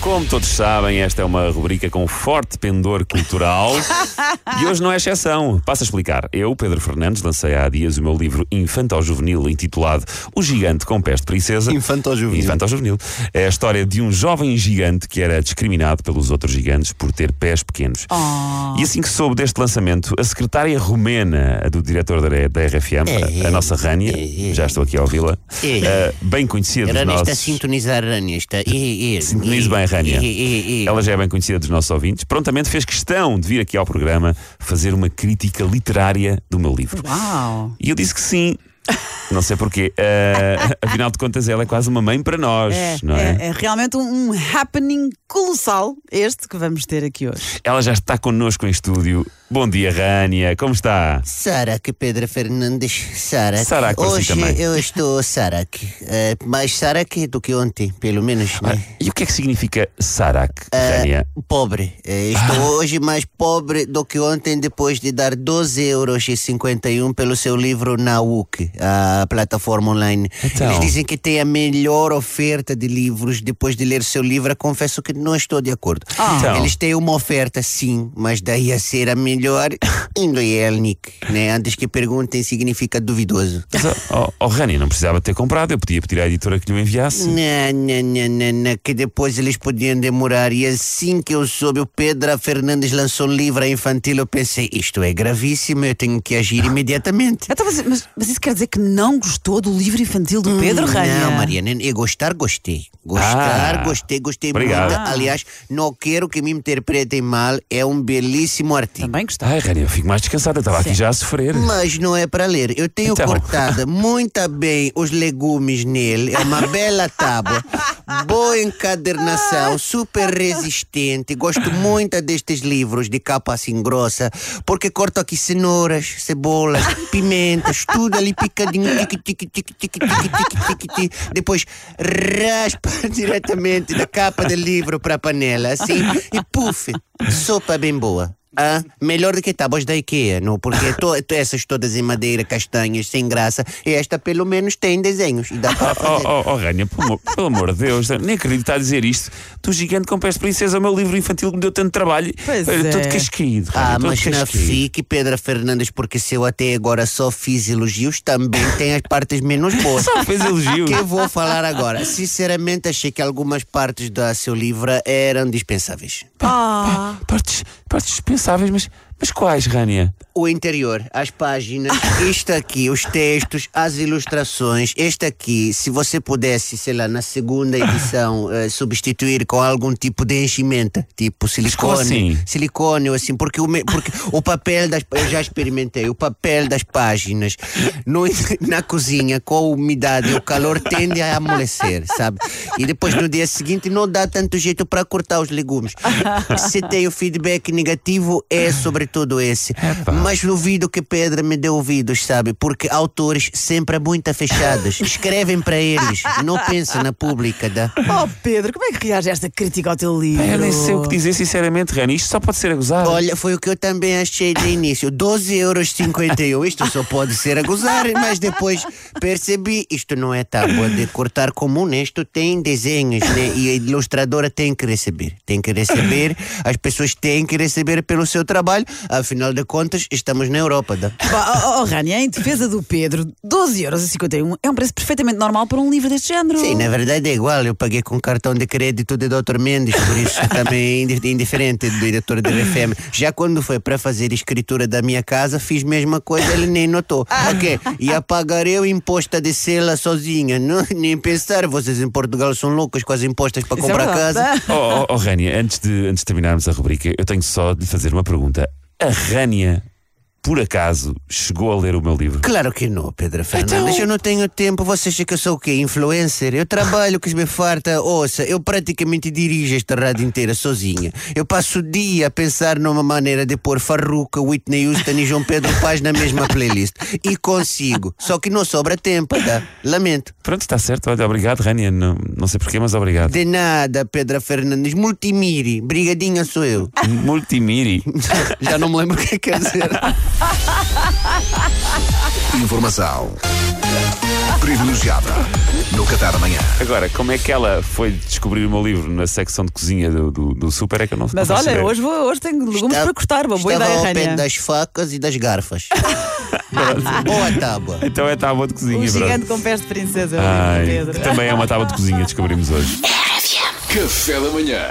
Como todos sabem, esta é uma rubrica com forte pendor cultural e hoje não é exceção. Passo a explicar. Eu, Pedro Fernandes, lancei há dias o meu livro infanto-juvenil intitulado O Gigante com Pés de Princesa. Infanto-juvenil. Infanto-juvenil. É a história de um jovem gigante que era discriminado pelos outros gigantes por ter pés pequenos. E assim que soube deste lançamento, a secretária romena do diretor da, da RFM, a, a nossa Rânia, já estou aqui a ouvi-la, É. eh, bem conhecida dos Rania nossos... sintonizar, Rania está. É, é, Sintonize é, bem, Ela já é bem conhecida dos nossos ouvintes. Prontamente fez questão de vir aqui ao programa fazer uma crítica literária do meu livro. Uau! E eu disse que sim. Não sei porquê. Eh, afinal de contas, ela é quase uma mãe para nós, É, não é? é- é realmente um, um happening colossal este que vamos ter aqui hoje. Ela já está connosco em estúdio. Bom dia, Rânia. Como está? Sarac, Pedro Fernandes, Sarac. Sarac, por si Hoje também. eu estou Sarac. Eh, mais Sarac do que ontem, pelo menos. Né? E o que é que significa Sarak, Eh, Rânia? pobre. Eh, estou Ah. hoje mais pobre do que ontem depois de dar 12 euros e 51 pelo seu livro na UC, a plataforma online. Então. Eles dizem que tem a melhor oferta de livros. Depois de ler seu livro, confesso que não estou de acordo. Então. Eles têm uma oferta, sim, mas daí a ser a melhor, indo Elnik, né? Antes que perguntem, significa duvidoso. Mas, oh, oh, Rânia, não precisava ter comprado. Eu podia pedir à editora que lhe o enviasse. Não, não, não, não, não, que depois eles podiam demorar. E assim que eu soube, o Pedro Fernandes lançou um livro infantil, eu pensei, isto é gravíssimo, eu tenho que agir imediatamente. Então, mas, mas- mas isso quer dizer que não gostou do livro infantil do Pedro Rania? Hum, Não, Mariana, eu gostar, gostei. Gostar, Ah, gostei, gostei obrigado. muito. Aliás, não quero que me interpretem mal, é um belíssimo artigo. Também gostei. Ai, Rânia, eu fico mais descansada. Eu estava aqui já a sofrer. Mas não é para ler. Eu tenho Então. cortado muito bem os legumes nele. É uma bela tábua. Boa encadernação, super resistente. Gosto muito destes livros de capa assim grossa, porque corto aqui cenouras, cebolas, pimentas, tudo ali picadinho. Tique, tique, tique, tique, tique, tique, tique, tique. Depois raspa diretamente da capa do livro para a panela, assim, e puf, sopa bem boa. Ah, melhor do que tábuas da IKEA, não? Porque to, essas todas em madeira, castanhas, sem graça, e esta pelo menos tem desenhos e dá para Oh, fazer. oh, oh, pelo, amor- pelo amor de Deus, nem acredito estar a dizer isto. Tu, gigante com pés de princesa, o meu livro infantil que me deu tanto trabalho. Pois Olha, é. Todo cascaído. Ah, todo mas não cascaído. fique, Pedro Fernandes, porque se eu até agora só fiz elogios, também tem as partes menos boas. Só fez elogio. que eu vou falar agora. Sinceramente, achei que algumas partes do seu livro eram dispensáveis. Ah, Partes, partes dispensáveis, mas, mas quais, Rânia? O interior, as páginas, isto aqui, os textos, as ilustrações, este aqui, se você pudesse, sei lá, na segunda edição, eh, substituir com algum tipo de enchimento, tipo silicone, assim? silicone ou assim, porque o, me- porque o papel das, eu já experimentei, o papel das páginas no, na cozinha, com a umidade e o calor, tende a amolecer, sabe? E depois no dia seguinte não dá tanto jeito para cortar os legumes. Se tem o feedback negativo, é sobretudo esse. Mas duvido que Pedro me dê ouvidos, sabe? Porque autores sempre muito fechados. Escrevem para eles, não pensam na pública. Da... oh Pedro, como é que reage a esta crítica ao teu livro? Eu nem sei o que dizer, sinceramente, Rânia. Isto só pode ser a gozar. Olha, foi o que eu também achei de início. 12 euros 51. Isto só pode ser a gozar, mas depois percebi, isto não é tábua de cortar comum, né? Isto tem desenhos, né? E a ilustradora tem que receber. Tem que receber, as pessoas têm que receber pelo seu trabalho. Afinal de contas, estamos na Europa. Da... Oh, oh, Rania, em defesa do Pedro, 12,51€ é um preço perfeitamente normal para um livro deste género. Sim, na verdade é igual. Eu paguei com cartão de crédito de Dr. Mendes, por isso também é indi- indiferente do diretor da RFM. Já quando foi para fazer escritura da minha casa, fiz mesma coisa, ele nem notou. Ok, ia pagar eu imposto de sela sozinha. Não, nem pensar, vocês em Portugal são loucos com as impostas para Isso é comprar verdade. casa. Oh, oh, oh, Rânia, antes de, antes de terminarmos a rubrica, eu tenho só de lhe fazer uma pergunta. A Rânia por acaso, chegou a ler o meu livro? Claro que não, Pedro Fernandes. Então- Eu não tenho tempo. Você acha que eu sou o quê? Influencer? Eu trabalho que me farta. Ouça, eu praticamente dirijo esta rádio inteira sozinha. Eu passo o dia a pensar numa maneira de pôr Farruca, Whitney Houston e João Pedro Paz na mesma playlist. E consigo. Só que não sobra tempo, tá? Lamento. Pronto, está certo. Olha, obrigado, Rania. Não, não sei porquê, mas obrigado. De nada, Pedro Fernandes. Multimiri. Brigadinha sou eu. Multimiri. Já não me lembro o que quer dizer. Informação privilegiada no Café da Manhã. Agora, como é que ela foi descobrir o meu livro na secção de cozinha do, do, do super é que eu não Mas não olha, hoje, vou, hoje tenho legumes Estava- para cortar. Uma boa Estava ideia, ao pé Rania. das facas e das garfas. Boa tábua. Então é tábua de cozinha, pronto. gigante com pés de princesa, Ai, Pedro. que também é uma tábua de cozinha, descobrimos hoje. Café da Manhã.